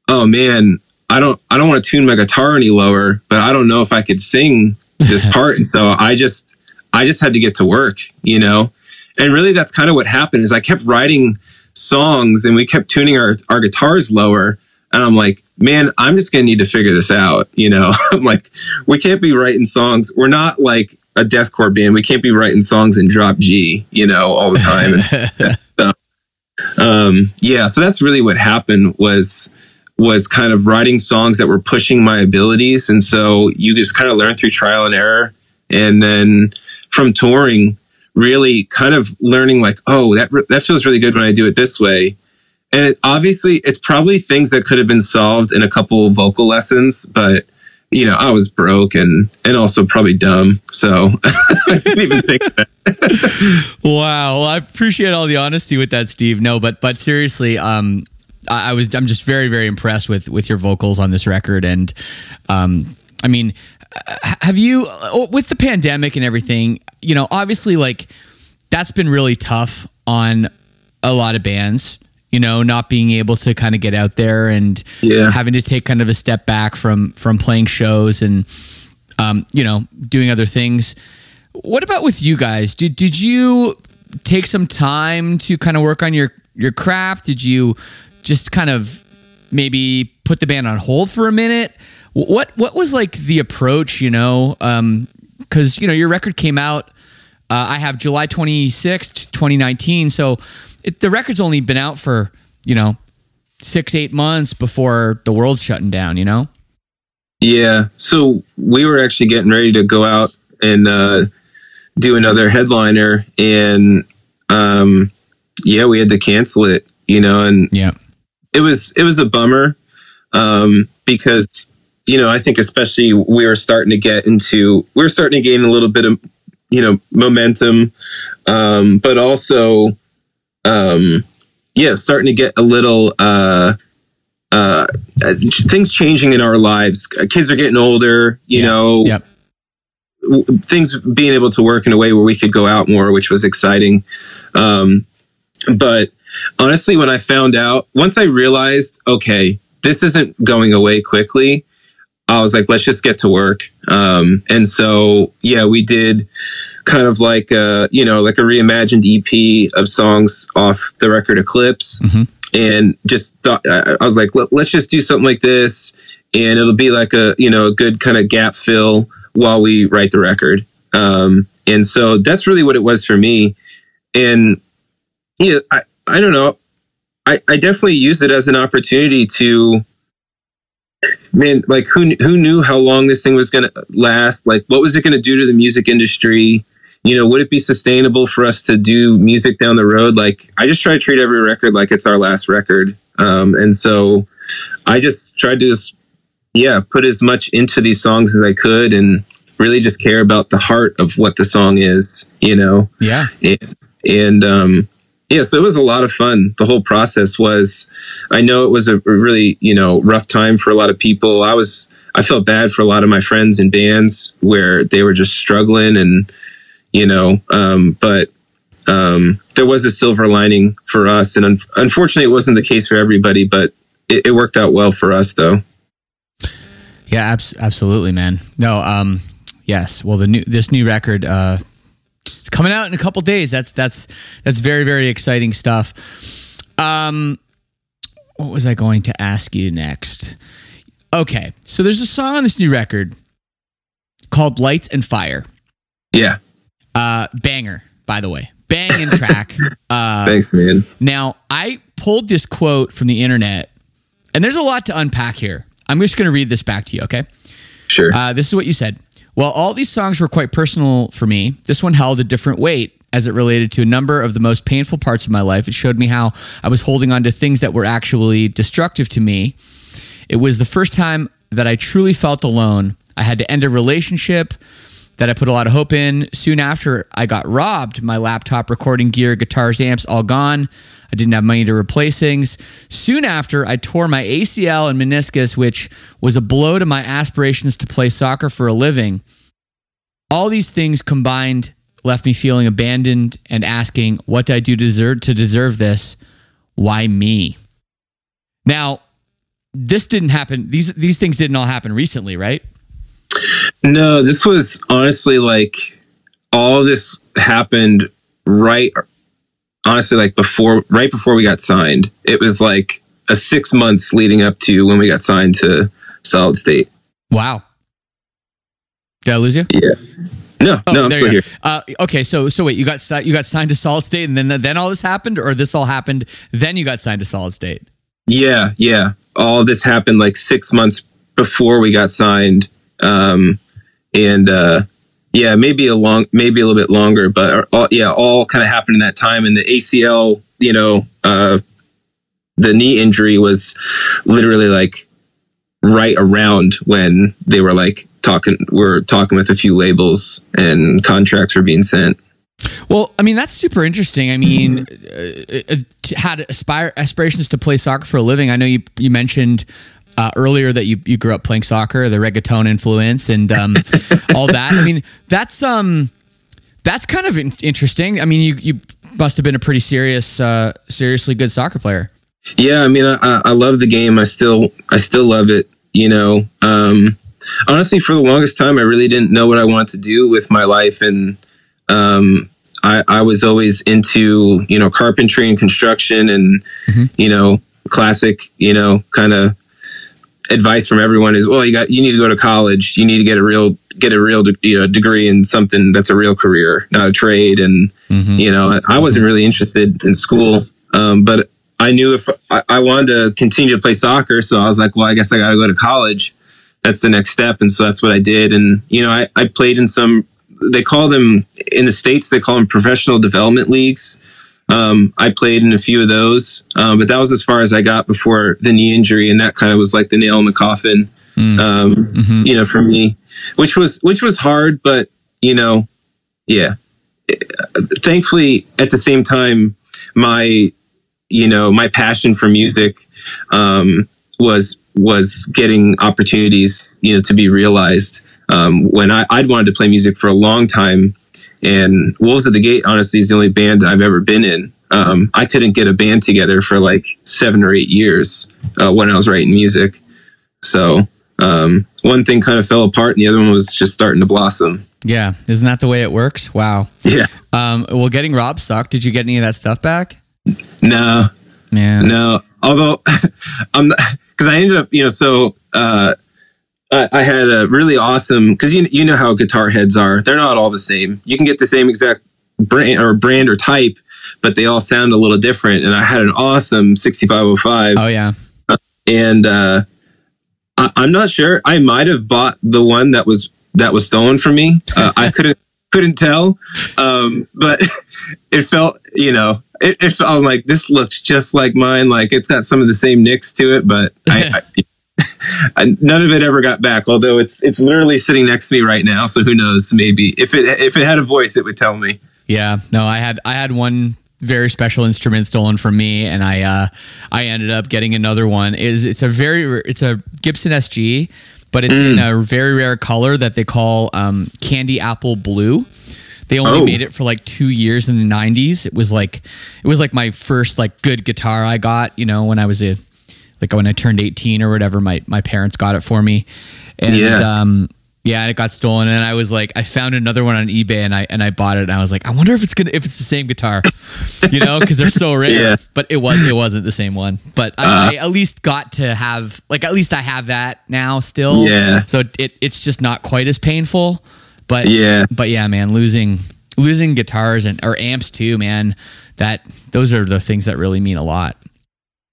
Speaker 2: "Oh man, I don't I don't want to tune my guitar any lower, but I don't know if I could sing this [laughs] part." and so I just I just had to get to work, you know. And really that's kind of what happened is I kept writing songs and we kept tuning our our guitars lower and I'm like, man, I'm just gonna need to figure this out. You know, [laughs] I'm like, we can't be writing songs. We're not like a deathcore band. We can't be writing songs in drop G, you know, all the time. So, [laughs] um, yeah, so that's really what happened was was kind of writing songs that were pushing my abilities, and so you just kind of learn through trial and error, and then from touring, really kind of learning like, oh, that that feels really good when I do it this way. And it, obviously, it's probably things that could have been solved in a couple vocal lessons, but you know, I was broke and and also probably dumb, so [laughs] I didn't even think that. [laughs]
Speaker 1: Wow. Well, I appreciate all the honesty with that, Steve. No, but but seriously, um, I, I was I'm just very very impressed with with your vocals on this record, and um, I mean, have you uh, with the pandemic and everything? You know, obviously, like that's been really tough on a lot of bands. You know, not being able to kind of get out there and
Speaker 2: Yeah.
Speaker 1: having to take kind of a step back from from playing shows and um, you know doing other things. What about with you guys? Did did you take some time to kind of work on your your craft? Did you just kind of maybe put the band on hold for a minute? What what was like the approach? You know, because you know your record came out. Uh, I have July twenty sixth, twenty nineteen. So it, the record's only been out for you know six eight months before the world's shutting down. You know.
Speaker 2: Yeah. So we were actually getting ready to go out and uh, do another headliner, and um, yeah, we had to cancel it. You know, and
Speaker 1: Yeah.
Speaker 2: it was it was a bummer um, because you know I think especially we were starting to get into we were starting to gain a little bit of you know momentum, um, but also um, yeah, starting to get a little uh, uh, things changing in our lives. Kids are getting older, you
Speaker 1: Yeah.
Speaker 2: know.
Speaker 1: Yep.
Speaker 2: w- Things being able to work in a way where we could go out more, which was exciting. Um, but honestly, when I found out, once I realized, okay, this isn't going away quickly, I was like, let's just get to work. Um, and so, yeah, we did kind of like a, you know, like a reimagined EP of songs off the record Eclipse.
Speaker 1: Mhm.
Speaker 2: And just thought, I I was like, Let, let's just do something like this. And it'll be like a, you know, a good kind of gap fill while we write the record. Um, and so that's really what it was for me. And, yeah, I, I don't know. I, I definitely used it as an opportunity to, man, like who who knew how long this thing was going to last? Like, what was it going to do to the music industry? You know, would it be sustainable for us to do music down the road? Like, I just try to treat every record like it's our last record, um, and so I just tried to just, yeah, put as much into these songs as I could, and really just care about the heart of what the song is. You know,
Speaker 1: Yeah.
Speaker 2: and, and um, yeah, so it was a lot of fun. The whole process was, I know it was a really you know rough time for a lot of people. I was I felt bad for a lot of my friends and bands where they were just struggling, and you know, um, but um, there was a silver lining for us, and un- unfortunately, it wasn't the case for everybody, but it, it worked out well for us, though.
Speaker 1: Yeah, abs- absolutely, man. No, um, yes. Well, the new this new record, uh, it's coming out in a couple days. That's that's that's very very exciting stuff. Um, what was I going to ask you next? Okay, so there's a song on this new record called "Lights and Fire."
Speaker 2: Yeah,
Speaker 1: Uh, banger, by the way, banging [laughs] track. Uh,
Speaker 2: thanks, man.
Speaker 1: now, I pulled this quote from the internet, and there's a lot to unpack here. I'm just going to read this back to you, okay?
Speaker 2: Sure.
Speaker 1: Uh, this is what you said. While all these songs were quite personal for me, this one held a different weight as it related to a number of the most painful parts of my life. It showed me how I was holding on to things that were actually destructive to me. It was the first time that I truly felt alone. I had to end a relationship that I put a lot of hope in. Soon after, I got robbed. My laptop, recording gear, guitars, amps, all gone. I didn't have money to replace things. Soon after, I tore my ACL and meniscus, which was a blow to my aspirations to play soccer for a living. All these things combined left me feeling abandoned and asking, what did I do deserve, to deserve this? Why me? Now, this didn't happen. These these things didn't all happen recently, right?
Speaker 2: No, this was honestly like all this happened right honestly like before right before we got signed. It was like a 6 months leading up to when we got signed to Solid State.
Speaker 1: Wow. Did I lose you?
Speaker 2: Yeah. No,
Speaker 1: Oh,
Speaker 2: no, I'm still here.
Speaker 1: Uh, okay, so so wait, you got you got signed to Solid State, and then then all this happened, or this all happened, then you got signed to Solid State.
Speaker 2: Yeah, yeah. All this happened like 6 months before we got signed. Um and uh yeah, maybe a long maybe a little bit longer, but all, yeah, all kind of happened in that time and the ACL, you know, uh the knee injury was literally like right around when they were like talking we're talking with a few labels and contracts were being sent
Speaker 1: Well, I mean that's super interesting. I mean, uh, uh, had aspire aspirations to play soccer for a living. I know you you mentioned uh, earlier that you you grew up playing soccer, the reggaeton influence, and um, [laughs] all that. I mean, that's um that's kind of in- interesting. I mean, you you must have been a pretty serious, uh, seriously good soccer player.
Speaker 2: yeah i mean I, I love the game i still i still love it you know um honestly for the longest time i really didn't know what i wanted to do with my life and um i i was always into you know carpentry and construction and you know classic you know kind of advice from everyone is well you got you need to go to college. You need to get a real get a real de- you know degree in something that's a real career not a trade. And you know i wasn't really interested in school. Um, but i knew if I, I wanted to continue to play soccer so i was like well i guess i gotta go to college. That's the next step. And so that's what i did. And you know i, I played in some they call them in the states they call them professional development leagues. Um, I played in a few of those, um, but that was as far as I got before the knee injury, and that kind of was like the nail in the coffin,
Speaker 1: Mm.
Speaker 2: um,
Speaker 1: Mhm.
Speaker 2: you know, for me, which was which was hard, but you know, yeah. Thankfully, at the same time, my you know my passion for music um, was was getting opportunities, you know, to be realized. Um, when I, I'd wanted to play music for a long time, and Wolves at the Gate, honestly, is the only band I've ever been in. Um, I couldn't get a band together for like seven or eight years uh, when I was writing music. So um, one thing kind of fell apart, and the other one was just starting to blossom.
Speaker 1: Yeah, isn't that the way it works? Wow.
Speaker 2: Yeah.
Speaker 1: Um, well, getting Rob sucked. Did you get any of that stuff back?
Speaker 2: No,
Speaker 1: Man.
Speaker 2: No, although [laughs] I'm because I ended up, you know, so uh, I, I had a really awesome because you you know how guitar heads are; they're not all the same. You can get the same exact brand or brand or type, but they all sound a little different. And I had an awesome 6505,
Speaker 1: Oh yeah.
Speaker 2: and uh, I, I'm not sure. I might have bought the one that was that was stolen from me. Uh, I [laughs] couldn't couldn't tell, um, but [laughs] it felt you know it, it felt like this looks just like mine. Like it's got some of the same nicks to it, but. I [laughs] I, none of it ever got back. Although it's it's literally sitting next to me right now, so who knows? Maybe if it if it had a voice, it would tell me.
Speaker 1: Yeah, no, I had I had one very special instrument stolen from me, and I uh, I ended up getting another one. Is it's a very it's a Gibson SG, but it's in a very rare color that they call um, candy apple blue. They only
Speaker 2: Oh.
Speaker 1: made it for like two years in the '90s. It was like it was like my first like good guitar I got. You know, when I was a like when I turned 18 or whatever, my my parents got it for me, and
Speaker 2: Yeah.
Speaker 1: um, yeah, and it got stolen. And I was like, I found another one on eBay, and I and I bought it. And I was like, I wonder if it's gonna if it's the same guitar, you know, because they're so rare. [laughs]
Speaker 2: Yeah.
Speaker 1: But it was it wasn't the same one. But I, I at least got to have like at least I have that now still.
Speaker 2: Yeah.
Speaker 1: So it it's just not quite as painful. But
Speaker 2: Yeah.
Speaker 1: but yeah, man, losing losing guitars and or amps too, man. That those are the things that really mean a lot.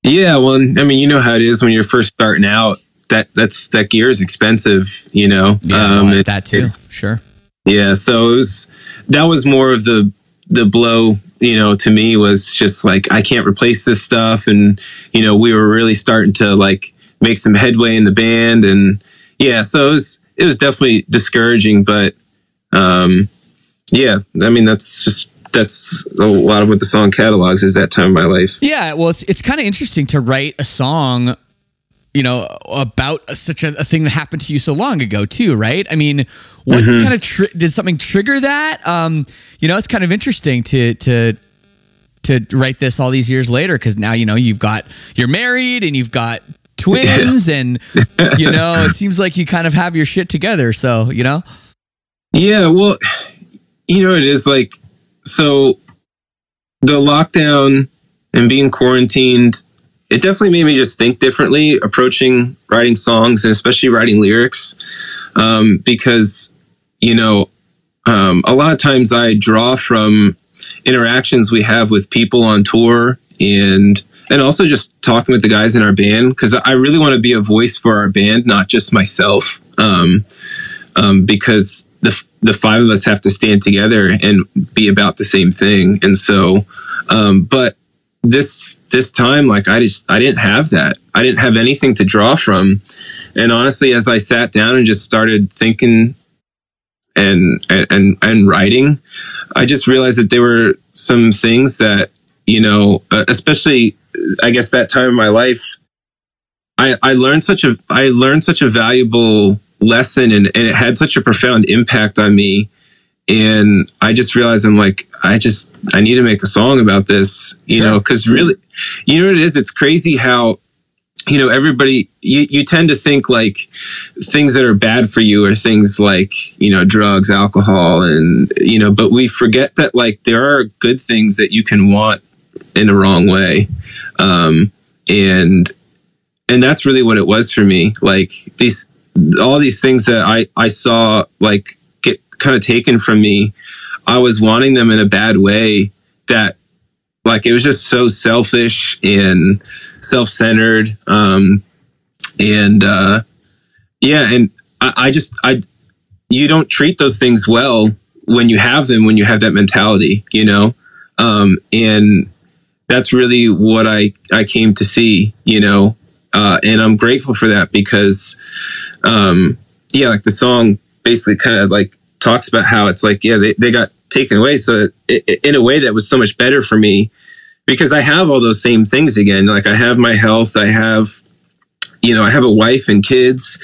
Speaker 2: Yeah, well, I mean, you know how it is when you're first starting out. That that's that gear is expensive, you know.
Speaker 1: Yeah,
Speaker 2: Um, it-
Speaker 1: that too. Sure.
Speaker 2: Yeah, so it was that was more of the the blow, you know, to me was just like I can't replace this stuff, and you know, we were really starting to like make some headway in the band, and yeah, so it was it was definitely discouraging, but um, yeah, I mean, that's just that's a lot of what the song catalogs is that time of my life.
Speaker 1: Yeah, well, it's it's kind of interesting to write a song, you know, about such a, a thing that happened to you so long ago, too, right? I mean, what kind of tri- did something trigger that? Um, you know, it's kind of interesting to to to write this all these years later because now you know you've got you're married and you've got twins and [laughs] you know it seems like you kind of have your shit together. So you know,
Speaker 2: Yeah, well, you know, it is like so the lockdown and being quarantined, it definitely made me just think differently approaching writing songs and especially writing lyrics. Um, because, you know, um, a lot of times I draw from interactions we have with people on tour and and also just talking with the guys in our band because I really want to be a voice for our band, not just myself. Um, um, because the the five of us have to stand together and be about the same thing. And so, um, but this this time, like I just I didn't have that. I didn't have anything to draw from. And honestly, as I sat down and just started thinking and and and writing, I just realized that there were some things that you know, uh, especially I guess that time in my life, I I learned such a I learned such a valuable lesson and, and it had such a profound impact on me. And i just realized i'm like i just i need to make a song about this you
Speaker 1: Sure.
Speaker 2: know because really you know what it is? It's crazy how you know everybody you, you tend to think like things that are bad for you are things like you know drugs alcohol and you know but we forget that like there are good things that you can want in the wrong way. Um and and that's really what it was for me. Like these all these things that i i saw like get kind of taken from me i was wanting them in a bad way that like it was just so selfish and self-centered um and uh yeah and i, I just i you don't treat those things well when you have them, when you have that mentality, you know, um, and that's really what I I came to see, you know, uh, and I'm grateful for that because, um, yeah, like the song basically kind of like talks about how it's like, yeah, they, they got taken away. So it, in a way that was so much better for me because I have all those same things again. Like I have my health, I have, you know, I have a wife and kids.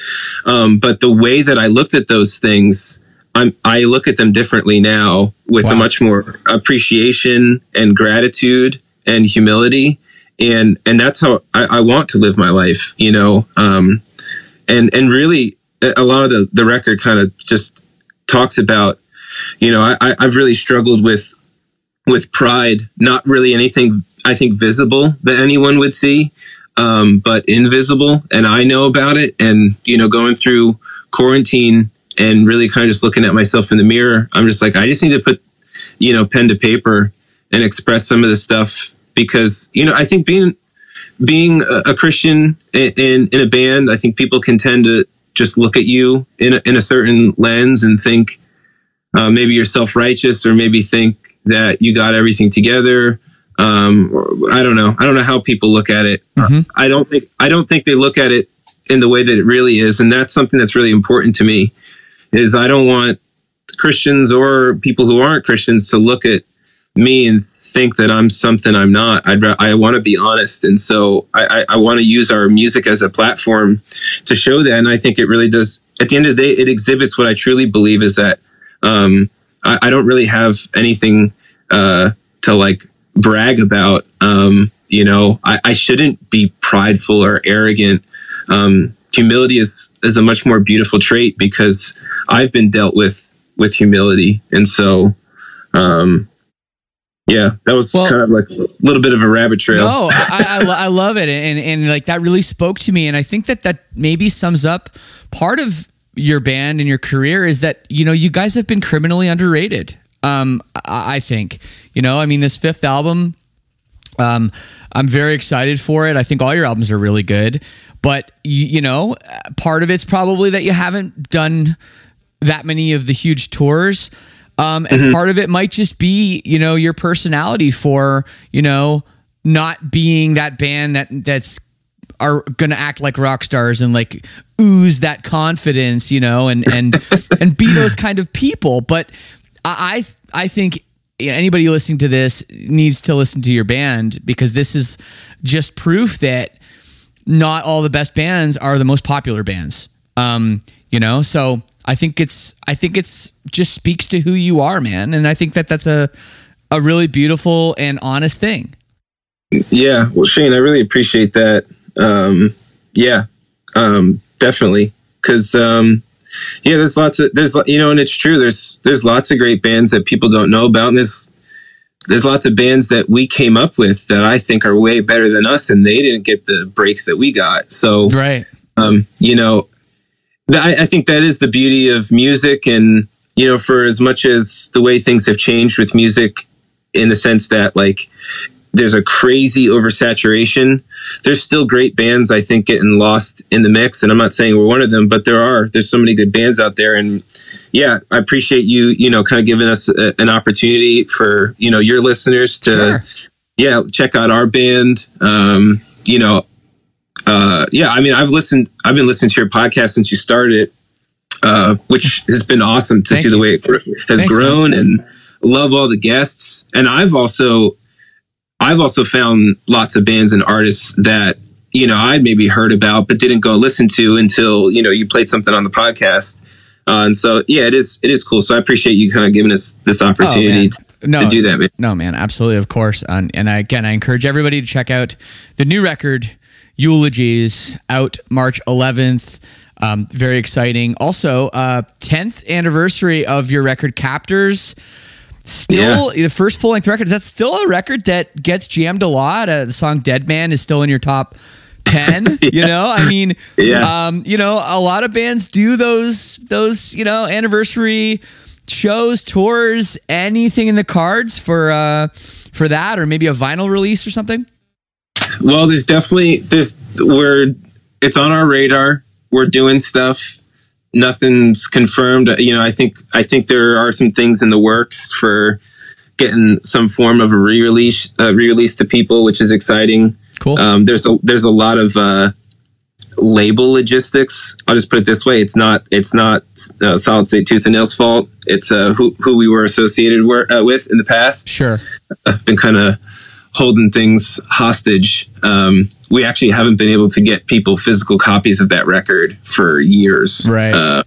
Speaker 2: Um, but the way that I looked at those things, I'm, I look at them differently now with wow. a much more appreciation and gratitude and humility. And, and that's how I, I want to live my life, you know? Um, and, and really a lot of the, the record kind of just talks about, you know, I, I've really struggled with with pride, not really anything I think visible that anyone would see, um, but invisible. And I know about it. And, you know, going through quarantine and really kind of just looking at myself in the mirror, I'm just like, I just need to put, you know, pen to paper and express some of the stuff because, you know, I think being, being a Christian in, in a band, I think people can tend to just look at you in a, in a certain lens and think uh, maybe you're self righteous or maybe think that you got everything together. Um, I don't know. I don't know how people look at it. Mm-hmm. I don't think I don't think they look at it in the way that it really is, and that's something that's really important to me. Is I don't want Christians or people who aren't Christians to look at me and think that I'm something I'm not. I'd I want to be honest, and so I, I, I want to use our music as a platform to show that. And I think it really does. At the end of the day, it exhibits what I truly believe is that um, I, I don't really have anything uh, to like brag about. Um, you know, I, I, shouldn't be prideful or arrogant. Um, humility is is a much more beautiful trait because I've been dealt with with humility, and so um, yeah, that was well, kind of like a little bit of a rabbit trail.
Speaker 1: No, I, I, I, love it, and and like that really spoke to me, and I think that that maybe sums up part of your band and your career is that you know you guys have been criminally underrated. Um, I, I think you know, I mean, this fifth album, um, I'm very excited for it. I think all your albums are really good, but you, you know, part of it's probably that you haven't done that many of the huge tours. Um, and mm-hmm. part of it might just be, you know, your personality for, you know, not being that band that that's are going to act like rock stars and like ooze that confidence, you know, and and [laughs] and be those kind of people. But I I think anybody listening to this needs to listen to your band because this is just proof that not all the best bands are the most popular bands. Um, you know, so I think it's I think it's just speaks to who you are, man, and I think that that's a a really beautiful and honest thing.
Speaker 2: Yeah, well, Shane, I really appreciate that. Um, yeah, um, definitely, because um, yeah, there's lots of there's you know, and it's true. There's there's lots of great bands that people don't know about, and there's there's lots of bands that we came up with that I think are way better than us, and they didn't get the breaks that we got. So
Speaker 1: right,
Speaker 2: um, you know, I, I think that is the beauty of music, and you know, for as much as the way things have changed with music, in the sense that like there's a crazy oversaturation. There's still great bands, I think, getting lost in the mix. And I'm not saying we're one of them, but there are. There's so many good bands out there. And yeah, I appreciate you, you know, kind of giving us a, an opportunity for, you know, your listeners to, sure. yeah, check out our band. Um, you know, uh, yeah, I mean, I've listened, I've been listening to your podcast since you started, uh, which has been awesome to Thank see you. the way it has Thanks, grown man. and love all the guests. And I've also, I've also found lots of bands and artists that you know I'd maybe heard about but didn't go listen to until you know you played something on the podcast. Uh, and so yeah, it is it is cool. So I appreciate you kind of giving us this opportunity oh, to, no, to, do that, man.
Speaker 1: No, man, absolutely, of course. And, and I, again, I encourage everybody to check out the new record, Eulogies, out March 11th. Um, very exciting. Also, uh, 10th anniversary of your record, Captors still yeah. the first full length record. That's still a record that gets jammed a lot. Uh, the song "Dead Man" is still in your top ten. [laughs] yeah. You know, I mean, yeah. um, you know, a lot of bands do those those you know anniversary shows, tours, anything in the cards for uh for that, or maybe a vinyl release or something.
Speaker 2: Well, there's definitely there's we're it's on our radar. We're doing stuff nothing's confirmed. You know, I think I think there are some things in the works for getting some form of a re-release uh, re-release to people, which is exciting.
Speaker 1: Cool.
Speaker 2: Um, there's a there's a lot of uh, label logistics. I'll just put it this way: it's not it's not uh, Solid State Tooth and Nail's fault. It's uh, who who we were associated were, uh, with in the past.
Speaker 1: Sure.
Speaker 2: I've been kind of holding things hostage. Um, we actually haven't been able to get people physical copies of that record for years.
Speaker 1: Right.
Speaker 2: Uh,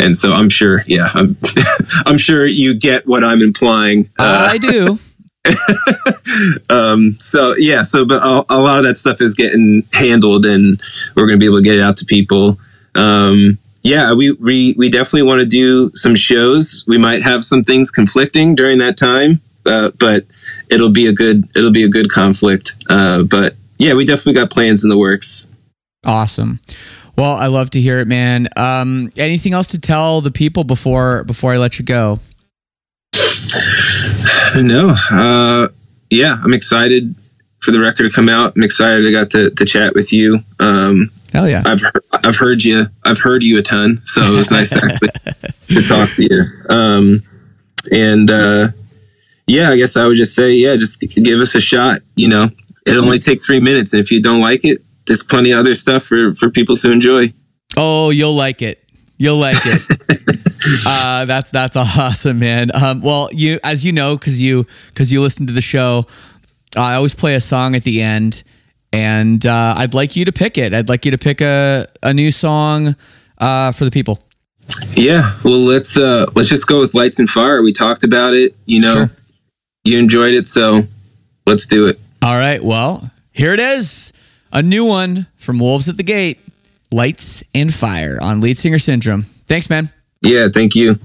Speaker 2: and so I'm sure, yeah, I'm, [laughs] I'm sure you get what I'm implying. Uh,
Speaker 1: I do. [laughs] [laughs]
Speaker 2: um, so yeah, so but a, a, lot of that stuff is getting handled, and we're going to be able to get it out to people. Um, yeah, we we we definitely want to do some shows. We might have some things conflicting during that time, uh, but it'll be a good it'll be a good conflict. Uh, but yeah, we definitely got plans in the works.
Speaker 1: Awesome. Well, I love to hear it, man. Um, anything else to tell the people before before I let you go?
Speaker 2: No. Uh, yeah, I'm excited for the record to come out. I'm excited I got to, to chat with you. Um,
Speaker 1: Hell yeah!
Speaker 2: I've heard, I've heard you. I've heard you a ton, so it was nice to actually [laughs] to talk to you. Um, and uh, yeah, I guess I would just say, yeah, just give us a shot. You know, it'll only take three minutes, and if you don't like it, there's plenty of other stuff for for people to enjoy.
Speaker 1: Oh, you'll like it. You'll like it. [laughs] uh, that's that's awesome, man. Um, well, you as you know, because you because you listen to the show, I always play a song at the end, and uh, I'd like you to pick it. I'd like you to pick a a new song uh, for the people.
Speaker 2: Yeah, well, let's uh, let's just go with Lights and Fire. We talked about it. You know, sure. You enjoyed it, so let's do it.
Speaker 1: All right. Well, here it is, a new one from Wolves at the Gate. Lights and Fire on Lead Singer Syndrome. Thanks, man.
Speaker 2: Yeah, thank you.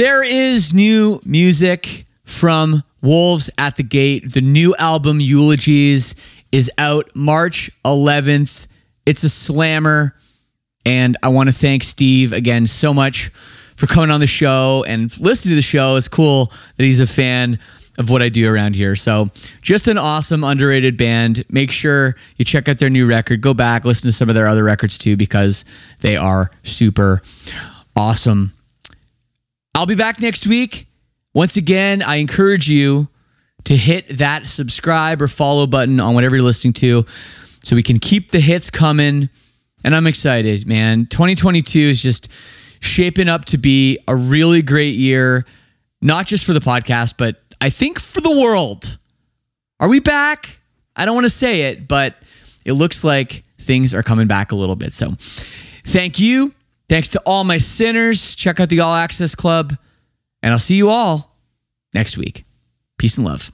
Speaker 1: There is new music from Wolves at the Gate. The new album, Eulogies, is out March 11th. It's a slammer. And I want to thank Steve again so much for coming on the show and listening to the show. It's cool that he's a fan of what I do around here. So, just an awesome, underrated band. Make sure you check out their new record. Go back, listen to some of their other records too, because they are super awesome. I'll be back next week. Once again, I encourage you to hit that subscribe or follow button on whatever you're listening to so we can keep the hits coming. And I'm excited, man. 2022 is just shaping up to be a really great year, not just for the podcast, but I think for the world. Are we back? I don't want to say it, but it looks like things are coming back a little bit. So thank you. Thanks to all my sinners. Check out the All Access Club, and I'll see you all next week. Peace and love.